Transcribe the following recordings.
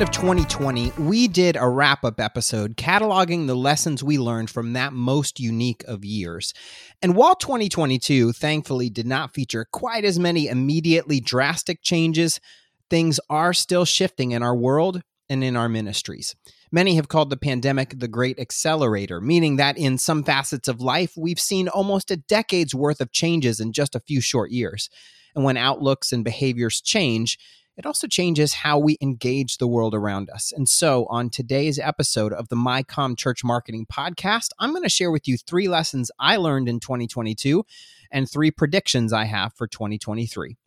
End of 2020, we did a wrap up episode cataloging the lessons we learned from that most unique of years. And while 2022 thankfully did not feature quite as many immediately drastic changes, things are still shifting in our world and in our ministries. Many have called the pandemic the great accelerator, meaning that in some facets of life, we've seen almost a decade's worth of changes in just a few short years. And when outlooks and behaviors change, it also changes how we engage the world around us. And so, on today's episode of the UMCom Church Marketing Podcast, I'm going to share with you three lessons I learned in 2022 and three predictions I have for 2023.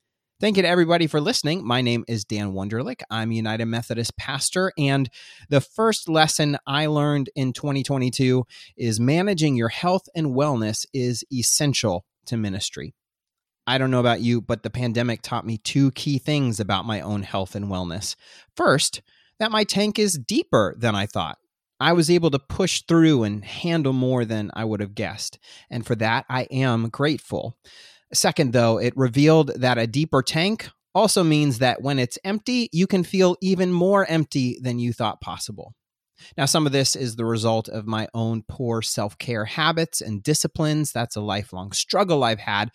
Thank you to everybody for listening. My name is Dan Wunderlich. I'm a United Methodist pastor. And the first lesson I learned in 2022 is managing your health and wellness is essential to ministry. I don't know about you, but the pandemic taught me two key things about my own health and wellness. First, that my tank is deeper than I thought. I was able to push through and handle more than I would have guessed. And for that, I am grateful. Second, though, it revealed that a deeper tank also means that when it's empty, you can feel even more empty than you thought possible. Now, some of this is the result of my own poor self care habits and disciplines. That's a lifelong struggle I've had.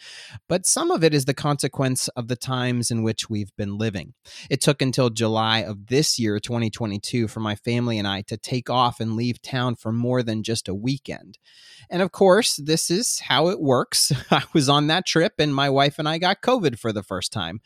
But some of it is the consequence of the times in which we've been living. It took until July of this year, 2022, for my family and I to take off and leave town for more than just a weekend. And of course, this is how it works. I was on that trip and my wife and I got COVID for the first time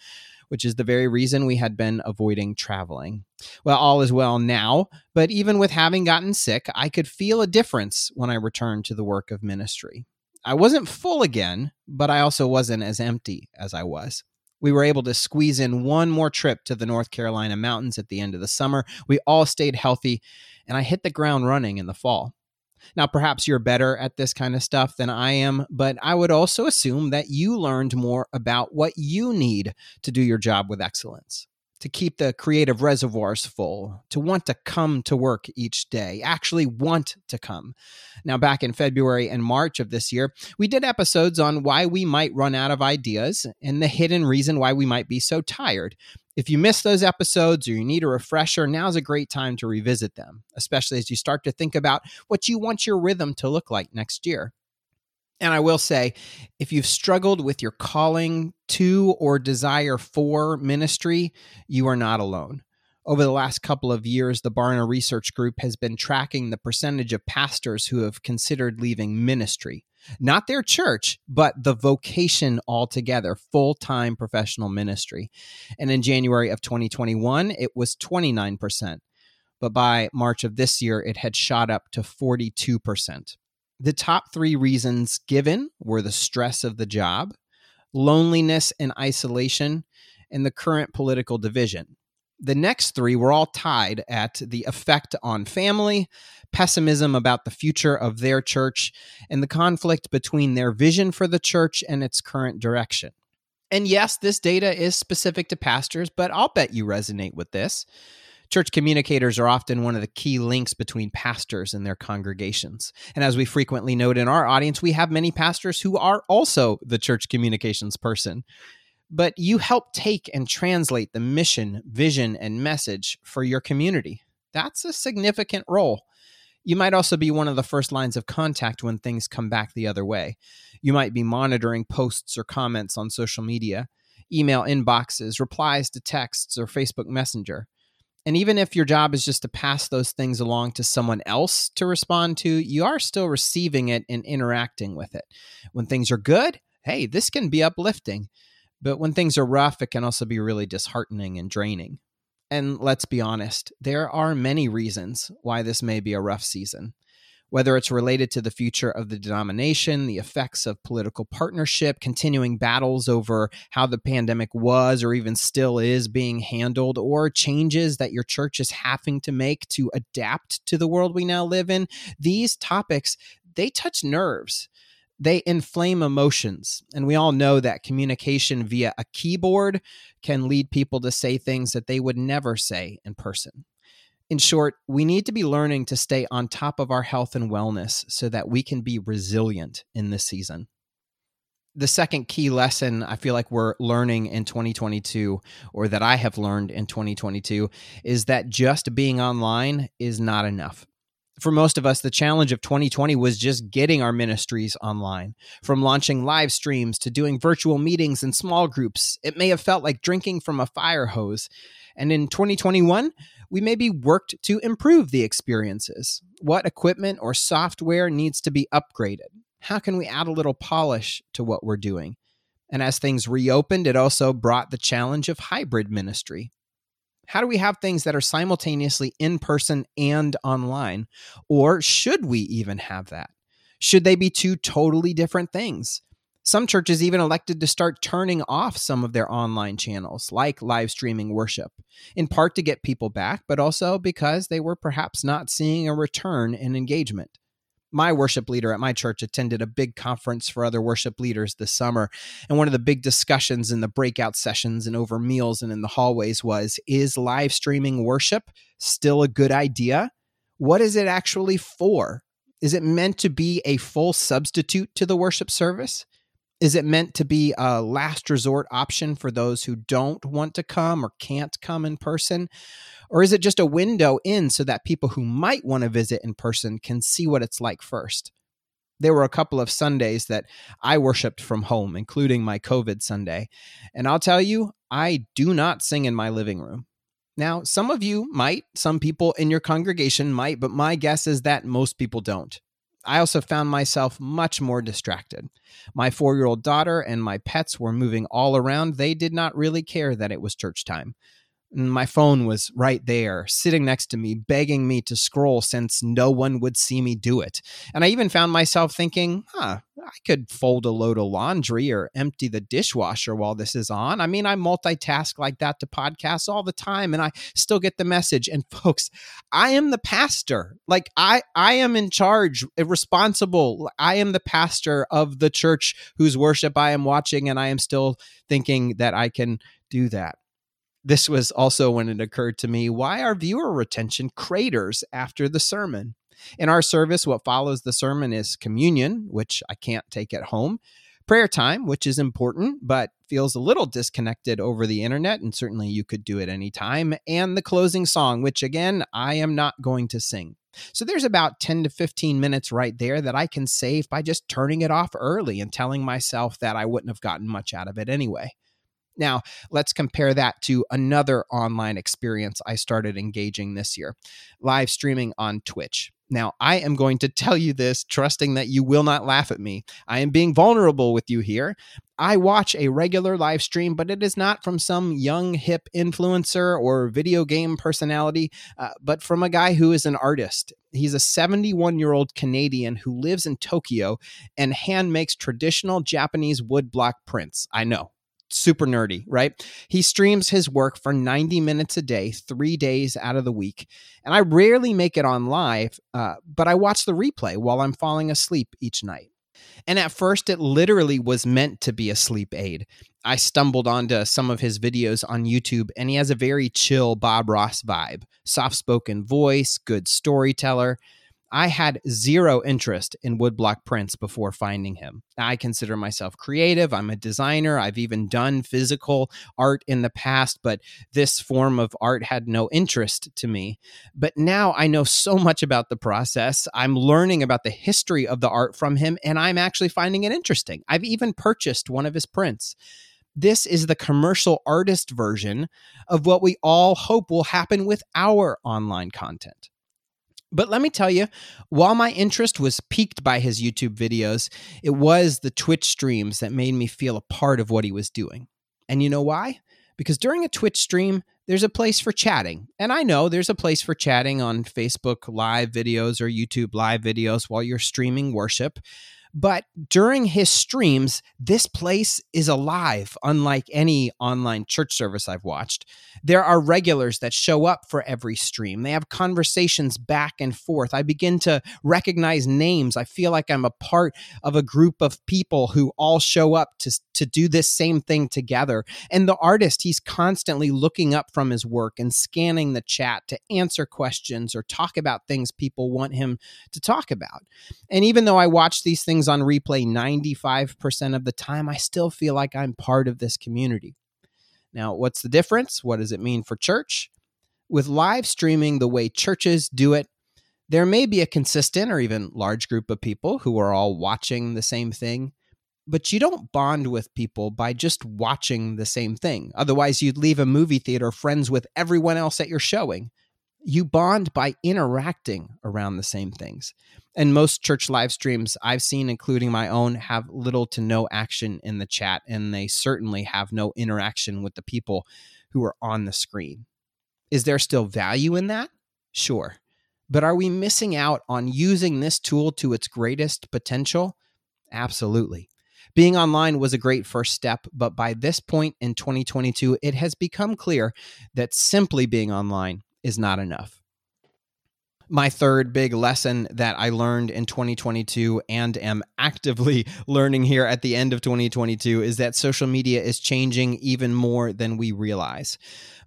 which is the very reason we had been avoiding traveling. Well, all is well now, but even with having gotten sick, I could feel a difference when I returned to the work of ministry. I wasn't full again, but I also wasn't as empty as I was. We were able to squeeze in one more trip to the North Carolina mountains at the end of the summer. We all stayed healthy, and I hit the ground running in the fall. Now, perhaps you're better at this kind of stuff than I am, but I would also assume that you learned more about what you need to do your job with excellence to keep the creative reservoirs full, to want to come to work each day, actually want to come. Now, back in February and March of this year, we did episodes on why we might run out of ideas and the hidden reason why we might be so tired. If you missed those episodes or you need a refresher, now's a great time to revisit them, especially as you start to think about what you want your rhythm to look like next year. And I will say, if you've struggled with your calling to or desire for ministry, you are not alone. Over the last couple of years, the Barna Research Group has been tracking the percentage of pastors who have considered leaving ministry. Not their church, but the vocation altogether, full time professional ministry. And in January of 2021, it was 29%. But by March of this year, it had shot up to 42%. The top three reasons given were the stress of the job, loneliness and isolation, and the current political division. The next three were all tied at the effect on family, pessimism about the future of their church, and the conflict between their vision for the church and its current direction. And yes, this data is specific to pastors, but I'll bet you resonate with this. Church communicators are often one of the key links between pastors and their congregations. And as we frequently note in our audience, we have many pastors who are also the church communications person. But you help take and translate the mission, vision, and message for your community. That's a significant role. You might also be one of the first lines of contact when things come back the other way. You might be monitoring posts or comments on social media, email inboxes, replies to texts, or Facebook Messenger. And even if your job is just to pass those things along to someone else to respond to, you are still receiving it and interacting with it. When things are good, hey, this can be uplifting. But when things are rough, it can also be really disheartening and draining. And let's be honest, there are many reasons why this may be a rough season whether it's related to the future of the denomination, the effects of political partnership, continuing battles over how the pandemic was or even still is being handled, or changes that your church is having to make to adapt to the world we now live in. These topics, they touch nerves they inflame emotions. And we all know that communication via a keyboard can lead people to say things that they would never say in person. In short, we need to be learning to stay on top of our health and wellness so that we can be resilient in this season. the second key lesson I feel like we're learning in 2022, or that I have learned in 2022, is that just being online is not enough. For most of us, the challenge of 2020 was just getting our ministries online. From launching live streams to doing virtual meetings in small groups, it may have felt like drinking from a fire hose. And in 2021, we maybe worked to improve the experiences. What equipment or software needs to be upgraded? How can we add a little polish to what we're doing? And as things reopened, it also brought the challenge of hybrid ministry. How do we have things that are simultaneously in person and online? Or should we even have that? Should they be two totally different things? Some churches even elected to start turning off some of their online channels, like live streaming worship, in part to get people back, but also because they were perhaps not seeing a return in engagement. My worship leader at my church attended a big conference for other worship leaders this summer. And one of the big discussions in the breakout sessions and over meals and in the hallways was Is live streaming worship still a good idea? What is it actually for? Is it meant to be a full substitute to the worship service? Is it meant to be a last resort option for those who don't want to come or can't come in person? Or is it just a window in so that people who might want to visit in person can see what it's like first? There were a couple of Sundays that I worshiped from home, including my COVID Sunday. And I'll tell you, I do not sing in my living room. Now, some of you might, some people in your congregation might, but my guess is that most people don't. I also found myself much more distracted. My four year old daughter and my pets were moving all around. They did not really care that it was church time. My phone was right there, sitting next to me, begging me to scroll since no one would see me do it. And I even found myself thinking, huh, I could fold a load of laundry or empty the dishwasher while this is on. I mean, I multitask like that to podcasts all the time and I still get the message. And folks, I am the pastor. Like I I am in charge, responsible. I am the pastor of the church whose worship I am watching and I am still thinking that I can do that. This was also when it occurred to me why our viewer retention craters after the sermon. In our service, what follows the sermon is communion, which I can't take at home, prayer time, which is important, but feels a little disconnected over the internet, and certainly you could do it anytime, and the closing song, which again, I am not going to sing. So there's about 10 to 15 minutes right there that I can save by just turning it off early and telling myself that I wouldn't have gotten much out of it anyway. Now, let's compare that to another online experience I started engaging this year live streaming on Twitch. Now, I am going to tell you this, trusting that you will not laugh at me. I am being vulnerable with you here. I watch a regular live stream, but it is not from some young, hip influencer or video game personality, uh, but from a guy who is an artist. He's a 71 year old Canadian who lives in Tokyo and hand makes traditional Japanese woodblock prints. I know, super nerdy, right? He streams his work for 90 minutes a day, three days out of the week. And I rarely make it on live, uh, but I watch the replay while I'm falling asleep each night. And at first, it literally was meant to be a sleep aid. I stumbled onto some of his videos on YouTube, and he has a very chill Bob Ross vibe soft spoken voice, good storyteller. I had zero interest in woodblock prints before finding him. I consider myself creative. I'm a designer. I've even done physical art in the past, but this form of art had no interest to me. But now I know so much about the process. I'm learning about the history of the art from him, and I'm actually finding it interesting. I've even purchased one of his prints. This is the commercial artist version of what we all hope will happen with our online content. But let me tell you, while my interest was piqued by his YouTube videos, it was the Twitch streams that made me feel a part of what he was doing. And you know why? Because during a Twitch stream, there's a place for chatting. And I know there's a place for chatting on Facebook live videos or YouTube live videos while you're streaming worship. But during his streams, this place is alive, unlike any online church service I've watched. There are regulars that show up for every stream. They have conversations back and forth. I begin to recognize names. I feel like I'm a part of a group of people who all show up to, to do this same thing together. And the artist, he's constantly looking up from his work and scanning the chat to answer questions or talk about things people want him to talk about. And even though I watch these things things on replay 95% of the time, I still feel like I'm part of this community. Now, what's the difference? What does it mean for church? With live streaming the way churches do it, there may be a consistent or even large group of people who are all watching the same thing, but you don't bond with people by just watching the same thing. Otherwise, you'd leave a movie theater friends with everyone else at your showing. You bond by interacting around the same things. And most church live streams I've seen, including my own, have little to no action in the chat, and they certainly have no interaction with the people who are on the screen. Is there still value in that? Sure. But are we missing out on using this tool to its greatest potential? Absolutely. Being online was a great first step, but by this point in 2022, it has become clear that simply being online is not enough. My third big lesson that I learned in 2022 and am actively learning here at the end of 2022 is that social media is changing even more than we realize.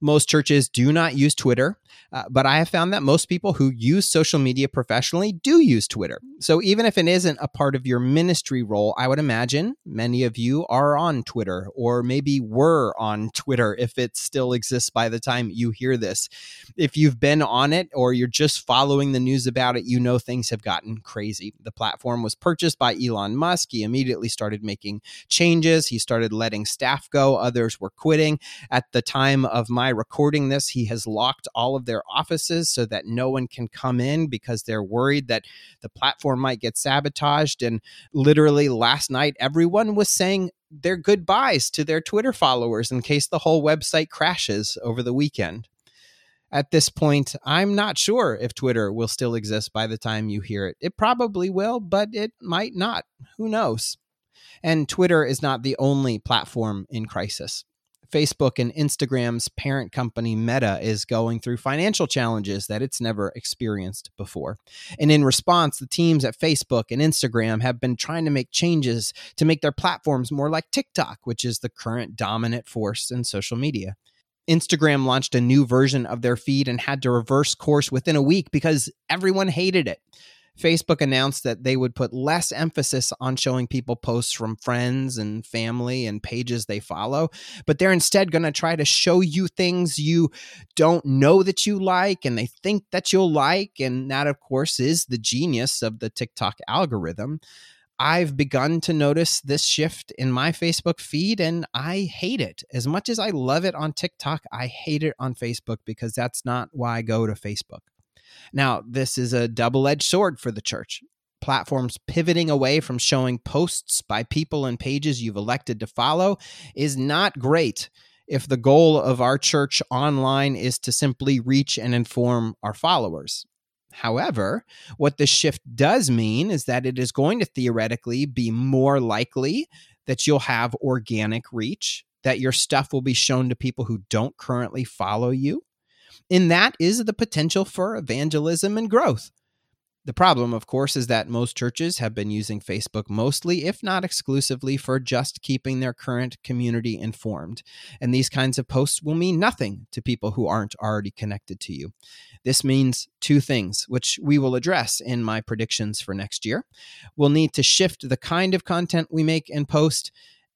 Most churches do not use Twitter. Uh, but I have found that most people who use social media professionally do use Twitter. So even if it isn't a part of your ministry role, I would imagine many of you are on Twitter or maybe were on Twitter if it still exists by the time you hear this. If you've been on it or you're just following the news about it, you know things have gotten crazy. The platform was purchased by Elon Musk. He immediately started making changes. He started letting staff go, others were quitting. At the time of my recording this, he has locked all of their offices so that no one can come in because they're worried that the platform might get sabotaged. And literally last night, everyone was saying their goodbyes to their Twitter followers in case the whole website crashes over the weekend. At this point, I'm not sure if Twitter will still exist by the time you hear it. It probably will, but it might not. Who knows? And Twitter is not the only platform in crisis. Facebook and Instagram's parent company Meta is going through financial challenges that it's never experienced before. And in response, the teams at Facebook and Instagram have been trying to make changes to make their platforms more like TikTok, which is the current dominant force in social media. Instagram launched a new version of their feed and had to reverse course within a week because everyone hated it. Facebook announced that they would put less emphasis on showing people posts from friends and family and pages they follow, but they're instead going to try to show you things you don't know that you like and they think that you'll like. And that, of course, is the genius of the TikTok algorithm. I've begun to notice this shift in my Facebook feed and I hate it. As much as I love it on TikTok, I hate it on Facebook because that's not why I go to Facebook. Now, this is a double edged sword for the church. Platforms pivoting away from showing posts by people and pages you've elected to follow is not great if the goal of our church online is to simply reach and inform our followers. However, what this shift does mean is that it is going to theoretically be more likely that you'll have organic reach, that your stuff will be shown to people who don't currently follow you, in that is the potential for evangelism and growth. The problem, of course, is that most churches have been using Facebook mostly, if not exclusively, for just keeping their current community informed. And these kinds of posts will mean nothing to people who aren't already connected to you. This means two things, which we will address in my predictions for next year. We'll need to shift the kind of content we make and post,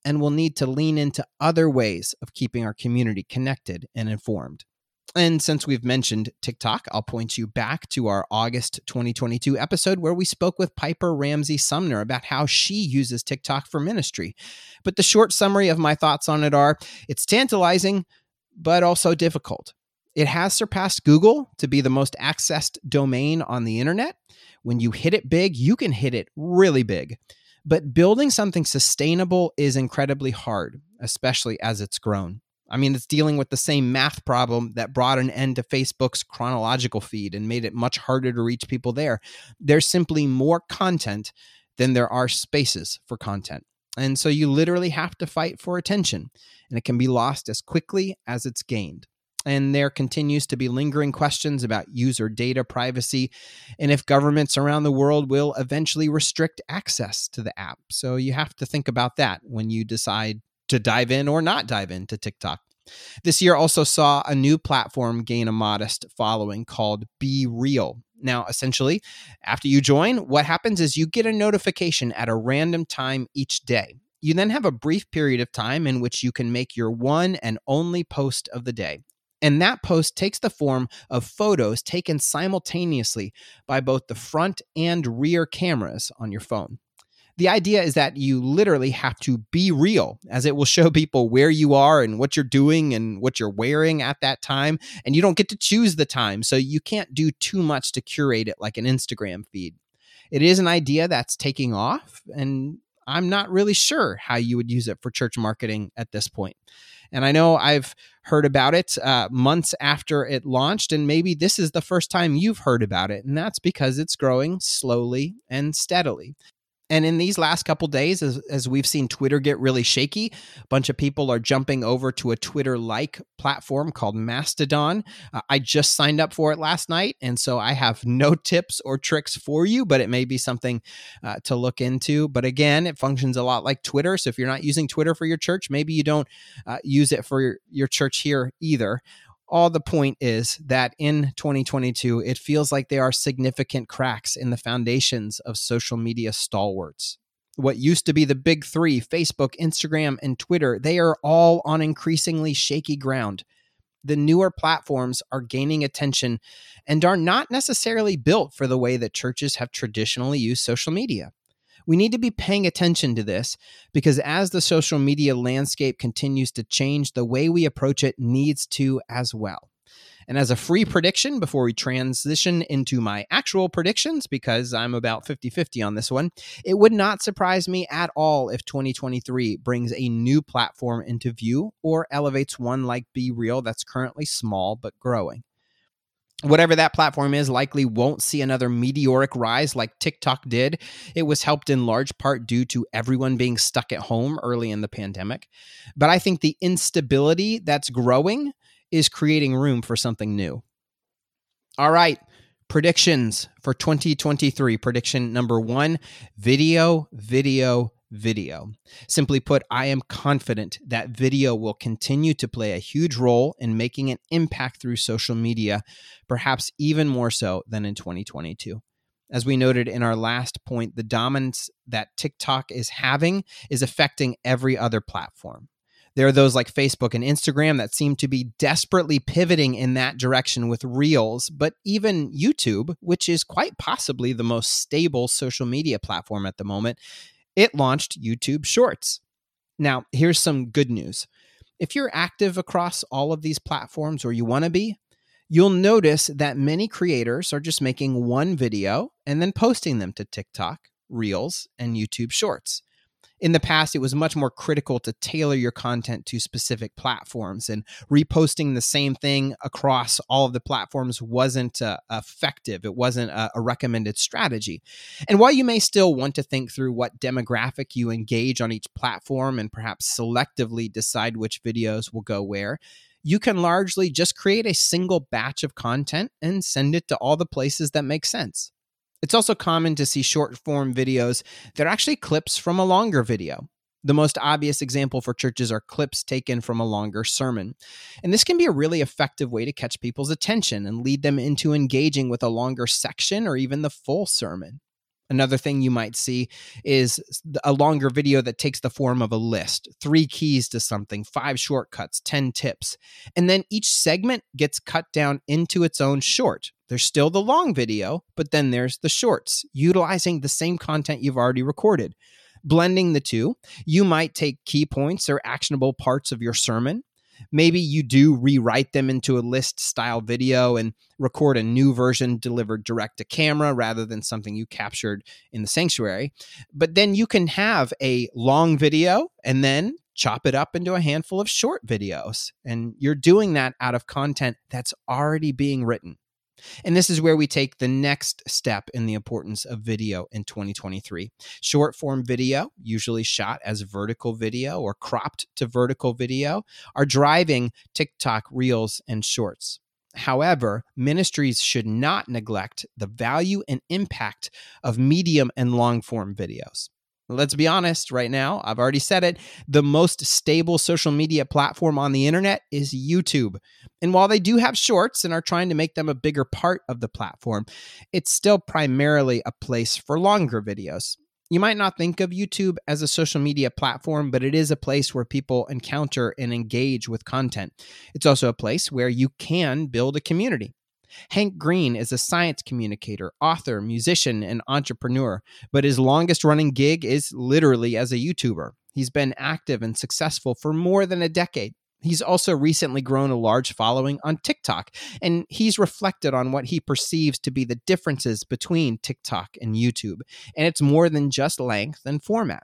and we'll need to lean into other ways of keeping our community connected and informed. And since we've mentioned TikTok, I'll point you back to our August 2022 episode where we spoke with Piper Ramsey Sumner about how she uses TikTok for ministry. But the short summary of my thoughts on it are it's tantalizing, but also difficult. It has surpassed Google to be the most accessed domain on the internet. When you hit it big, you can hit it really big. But building something sustainable is incredibly hard, especially as it's grown. I mean, it's dealing with the same math problem that brought an end to Facebook's chronological feed and made it much harder to reach people there. There's simply more content than there are spaces for content. And so you literally have to fight for attention, and it can be lost as quickly as it's gained. And there continues to be lingering questions about user data privacy and if governments around the world will eventually restrict access to the app. So you have to think about that when you decide to dive in or not dive into TikTok. This year also saw a new platform gain a modest following called BeReal. Now, essentially, after you join, what happens is you get a notification at a random time each day. You then have a brief period of time in which you can make your one and only post of the day. And that post takes the form of photos taken simultaneously by both the front and rear cameras on your phone. The idea is that you literally have to be real, as it will show people where you are and what you're doing and what you're wearing at that time. And you don't get to choose the time, so you can't do too much to curate it like an Instagram feed. It is an idea that's taking off, and I'm not really sure how you would use it for church marketing at this point. And I know I've heard about it uh, months after it launched, and maybe this is the first time you've heard about it. And that's because it's growing slowly and steadily. And in these last couple days, as, as we've seen Twitter get really shaky, a bunch of people are jumping over to a Twitter like platform called Mastodon. Uh, I just signed up for it last night. And so I have no tips or tricks for you, but it may be something uh, to look into. But again, it functions a lot like Twitter. So if you're not using Twitter for your church, maybe you don't uh, use it for your, your church here either all the point is that in 2022, it feels like there are significant cracks in the foundations of social media stalwarts. What used to be the big three Facebook, Instagram, and Twitter they are all on increasingly shaky ground. The newer platforms are gaining attention and are not necessarily built for the way that churches have traditionally used social media. We need to be paying attention to this because as the social media landscape continues to change, the way we approach it needs to as well. And as a free prediction before we transition into my actual predictions, because I'm about 50 50 on this one, it would not surprise me at all if 2023 brings a new platform into view or elevates one like BeReal that's currently small but growing whatever that platform is likely won't see another meteoric rise like TikTok did. It was helped in large part due to everyone being stuck at home early in the pandemic. But I think the instability that's growing is creating room for something new. All right, predictions for 2023. Prediction number one video, video, video. Simply put, I am confident that video will continue to play a huge role in making an impact through social media, perhaps even more so than in 2022. As we noted in our last point, the dominance that TikTok is having is affecting every other platform. There are those like Facebook and Instagram that seem to be desperately pivoting in that direction with Reels, but even YouTube, which is quite possibly the most stable social media platform at the moment, it launched YouTube Shorts. Now, here's some good news. If you're active across all of these platforms or you want to be, you'll notice that many creators are just making one video and then posting them to TikTok, Reels, and YouTube Shorts in the past it was much more critical to tailor your content to specific platforms and reposting the same thing across all of the platforms wasn't uh, effective. It wasn't a, a recommended strategy. And while you may still want to think through what demographic you engage on each platform and perhaps selectively decide which videos will go where you can largely just create a single batch of content and send it to all the places that make sense it's also common to see short form videos that are actually clips from a longer video. The most obvious example for churches are clips taken from a longer sermon. And this can be a really effective way to catch people's attention and lead them into engaging with a longer section or even the full sermon. Another thing you might see is a longer video that takes the form of a list three keys to something, five shortcuts, 10 tips. And then each segment gets cut down into its own short. There's still the long video, but then there's the shorts, utilizing the same content you've already recorded. Blending the two, you might take key points or actionable parts of your sermon maybe you do rewrite them into a list style video and record a new version delivered direct to camera rather than something you captured in the sanctuary. But then you can have a long video and then chop it up into a handful of short videos. And you're doing that out of content that's already being written. And this is where we take the next step in the importance of video in 2023. Short form video, usually shot as vertical video or cropped to vertical video, are driving TikTok reels and shorts. However, ministries should not neglect the value and impact of medium and long form videos. Let's be honest right now, I've already said it. The most stable social media platform on the internet is YouTube. And while they do have shorts and are trying to make them a bigger part of the platform, it's still primarily a place for longer videos. You might not think of YouTube as a social media platform, but it is a place where people encounter and engage with content. It's also a place where you can build a community. Hank Green is a science communicator, author, musician, and entrepreneur, but his longest running gig is literally as a YouTuber. He's been active and successful for more than a decade. He's also recently grown a large following on TikTok, and he's reflected on what he perceives to be the differences between TikTok and YouTube. And it's more than just length and format.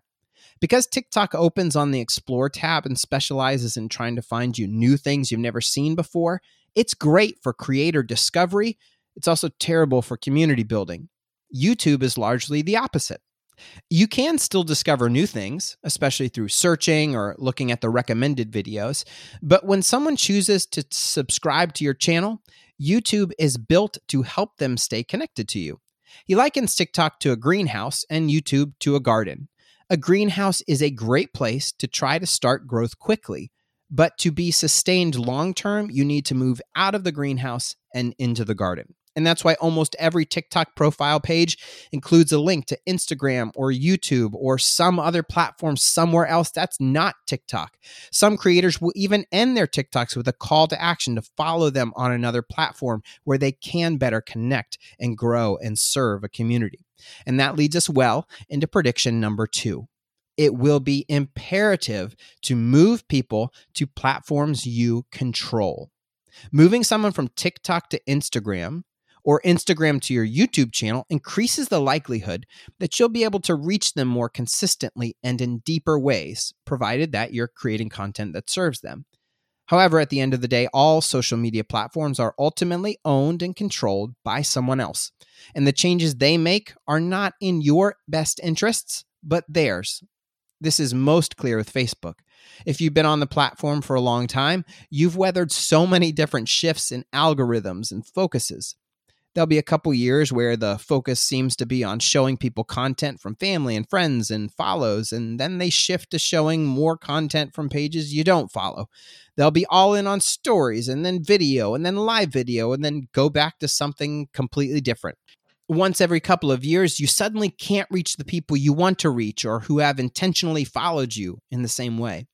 Because TikTok opens on the Explore tab and specializes in trying to find you new things you've never seen before, it's great for creator discovery. It's also terrible for community building. YouTube is largely the opposite. You can still discover new things, especially through searching or looking at the recommended videos. But when someone chooses to subscribe to your channel, YouTube is built to help them stay connected to you. He likens TikTok to a greenhouse and YouTube to a garden. A greenhouse is a great place to try to start growth quickly but to be sustained long term, you need to move out of the greenhouse and into the garden. And that's why almost every TikTok profile page includes a link to Instagram or YouTube or some other platform somewhere else that's not TikTok. Some creators will even end their TikToks with a call to action to follow them on another platform where they can better connect and grow and serve a community. And that leads us well into prediction number two it will be imperative to move people to platforms you control. Moving someone from TikTok to Instagram or Instagram to your YouTube channel increases the likelihood that you'll be able to reach them more consistently and in deeper ways, provided that you're creating content that serves them. However, at the end of the day, all social media platforms are ultimately owned and controlled by someone else. And the changes they make are not in your best interests, but theirs. This is most clear with Facebook. If you've been on the platform for a long time, you've weathered so many different shifts in algorithms and focuses. There'll be a couple years where the focus seems to be on showing people content from family and friends and follows, and then they shift to showing more content from pages you don't follow. They'll be all in on stories and then video and then live video and then go back to something completely different once every couple of years, you suddenly can't reach the people you want to reach or who have intentionally followed you in the same way.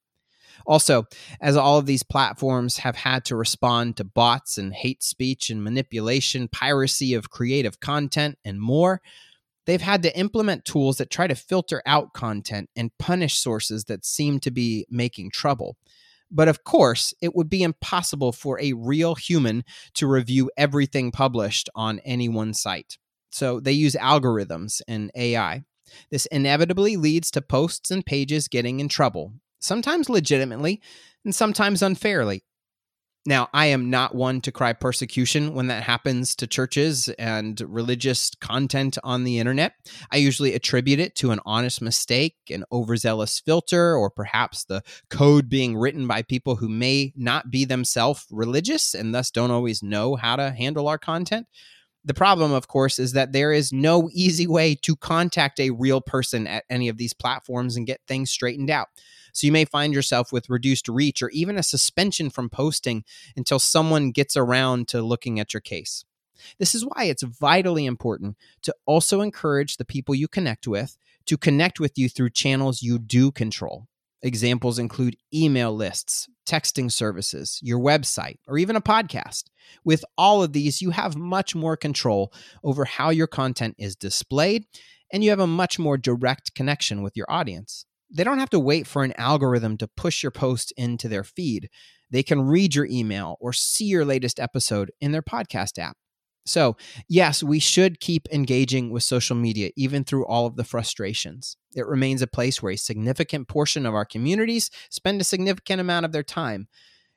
Also, as all of these platforms have had to respond to bots and hate speech and manipulation, piracy of creative content, and more, they've had to implement tools that try to filter out content and punish sources that seem to be making trouble. But of course, it would be impossible for a real human to review everything published on any one site. So they use algorithms and AI. This inevitably leads to posts and pages getting in trouble, sometimes legitimately and sometimes unfairly. Now, I am not one to cry persecution when that happens to churches and religious content on the internet. I usually attribute it to an honest mistake, an overzealous filter, or perhaps the code being written by people who may not be themselves religious and thus don't always know how to handle our content. The problem, of course, is that there is no easy way to contact a real person at any of these platforms and get things straightened out. So you may find yourself with reduced reach or even a suspension from posting until someone gets around to looking at your case. This is why it's vitally important to also encourage the people you connect with to connect with you through channels you do control. Examples include email lists, texting services, your website, or even a podcast. With all of these, you have much more control over how your content is displayed, and you have a much more direct connection with your audience. They don't have to wait for an algorithm to push your post into their feed. They can read your email or see your latest episode in their podcast app. So, yes, we should keep engaging with social media even through all of the frustrations. It remains a place where a significant portion of our communities spend a significant amount of their time.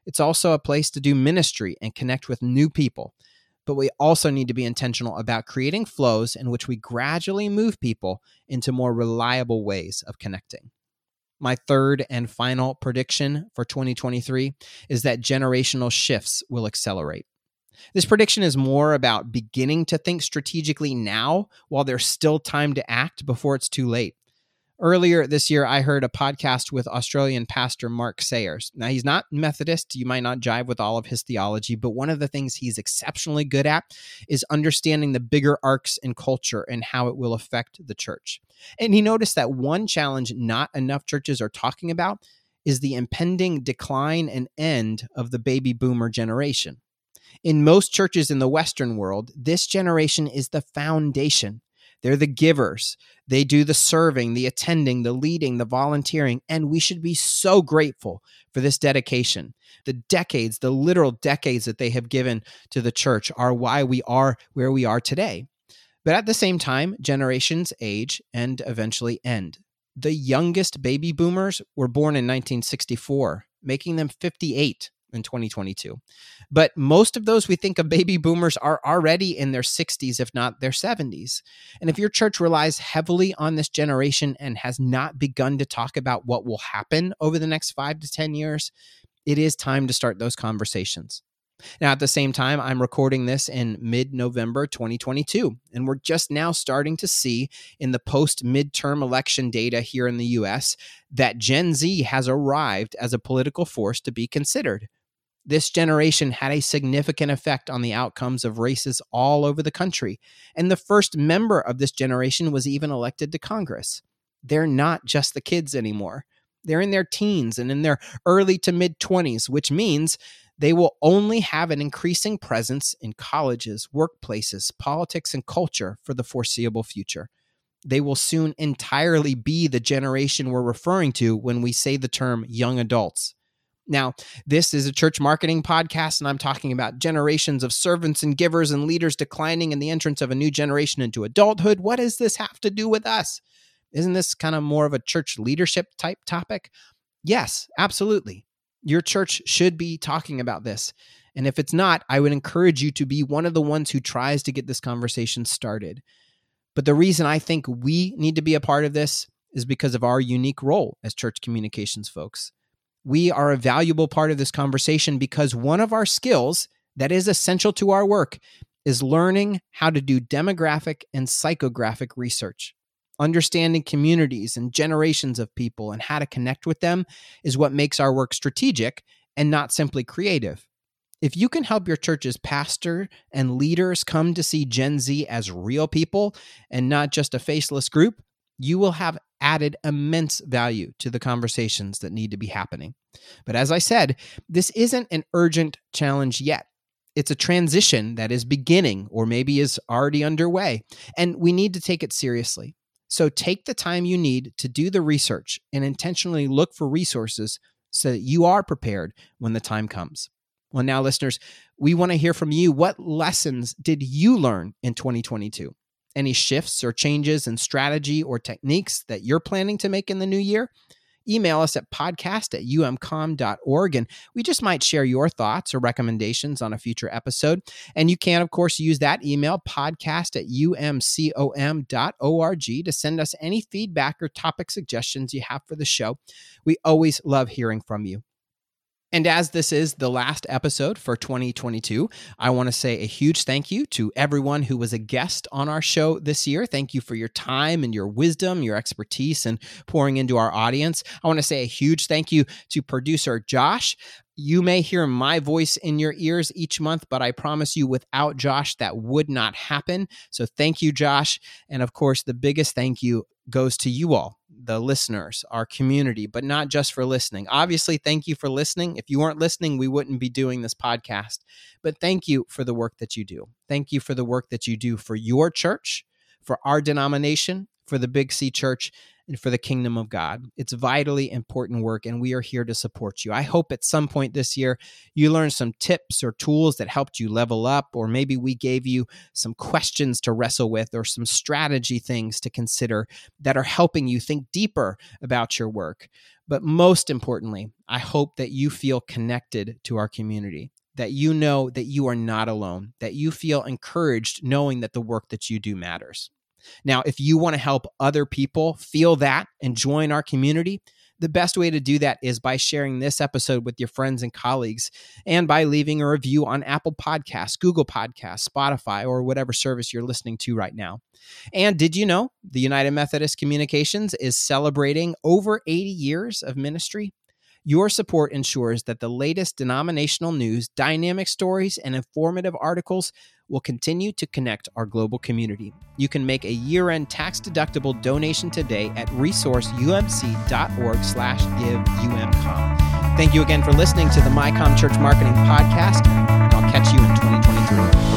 It's also a place to do ministry and connect with new people. But we also need to be intentional about creating flows in which we gradually move people into more reliable ways of connecting. My third and final prediction for 2023 is that generational shifts will accelerate. This prediction is more about beginning to think strategically now while there's still time to act before it's too late. Earlier this year, I heard a podcast with Australian pastor Mark Sayers. Now, he's not Methodist. You might not jive with all of his theology, but one of the things he's exceptionally good at is understanding the bigger arcs in culture and how it will affect the church. And he noticed that one challenge not enough churches are talking about is the impending decline and end of the baby boomer generation. In most churches in the Western world, this generation is the foundation. They're the givers. They do the serving, the attending, the leading, the volunteering. And we should be so grateful for this dedication. The decades, the literal decades that they have given to the church are why we are where we are today. But at the same time, generations age and eventually end. The youngest baby boomers were born in 1964, making them 58 in 2022. But most of those we think of baby boomers are already in their 60s, if not their 70s. And if your church relies heavily on this generation and has not begun to talk about what will happen over the next five to 10 years, it is time to start those conversations. Now, at the same time, I'm recording this in mid November 2022, and we're just now starting to see in the post midterm election data here in the US that Gen Z has arrived as a political force to be considered this generation had a significant effect on the outcomes of races all over the country. And the first member of this generation was even elected to Congress. They're not just the kids anymore. They're in their teens and in their early to mid 20s, which means they will only have an increasing presence in colleges, workplaces, politics, and culture for the foreseeable future. They will soon entirely be the generation we're referring to when we say the term young adults. Now, this is a church marketing podcast, and I'm talking about generations of servants and givers and leaders declining and the entrance of a new generation into adulthood. What does this have to do with us? Isn't this kind of more of a church leadership type topic? Yes, absolutely. Your church should be talking about this. And if it's not, I would encourage you to be one of the ones who tries to get this conversation started. But the reason I think we need to be a part of this is because of our unique role as church communications folks we are a valuable part of this conversation because one of our skills that is essential to our work is learning how to do demographic and psychographic research. Understanding communities and generations of people and how to connect with them is what makes our work strategic and not simply creative. If you can help your church's pastor and leaders come to see Gen Z as real people and not just a faceless group, you will have added immense value to the conversations that need to be happening. But as I said, this isn't an urgent challenge yet. It's a transition that is beginning or maybe is already underway, and we need to take it seriously. So take the time you need to do the research and intentionally look for resources so that you are prepared when the time comes. Well, now, listeners, we want to hear from you. What lessons did you learn in 2022? Any shifts or changes in strategy or techniques that you're planning to make in the new year, email us at podcast at umcom.org and we just might share your thoughts or recommendations on a future episode. And you can, of course, use that email, podcast at umcom.org, to send us any feedback or topic suggestions you have for the show. We always love hearing from you. And as this is the last episode for 2022, I want to say a huge thank you to everyone who was a guest on our show this year. Thank you for your time and your wisdom, your expertise, and pouring into our audience. I want to say a huge thank you to producer Josh. You may hear my voice in your ears each month, but I promise you, without Josh, that would not happen. So thank you, Josh. And of course, the biggest thank you goes to you all the listeners, our community, but not just for listening. Obviously, thank you for listening. If you weren't listening, we wouldn't be doing this podcast. But thank you for the work that you do. Thank you for the work that you do for your church, for our denomination, for the Big C Church, and for the kingdom of God. It's vitally important work, and we are here to support you. I hope at some point this year you learned some tips or tools that helped you level up, or maybe we gave you some questions to wrestle with or some strategy things to consider that are helping you think deeper about your work. But most importantly, I hope that you feel connected to our community that you know that you are not alone, that you feel encouraged knowing that the work that you do matters. Now, if you want to help other people feel that and join our community, The best way to do that is by sharing this episode with your friends and colleagues and by leaving a review on Apple Podcasts, Google Podcasts, Spotify, or whatever service you're listening to right now. And did you know the United Methodist Communications is celebrating over 80 years of ministry? Your support ensures that the latest denominational news, dynamic stories, and informative articles will continue to connect our global community. You can make a year-end tax-deductible donation today at resourceumc.org slash giveumcom. Thank you again for listening to the UMCom Church Marketing Podcast. I'll catch you in 2023.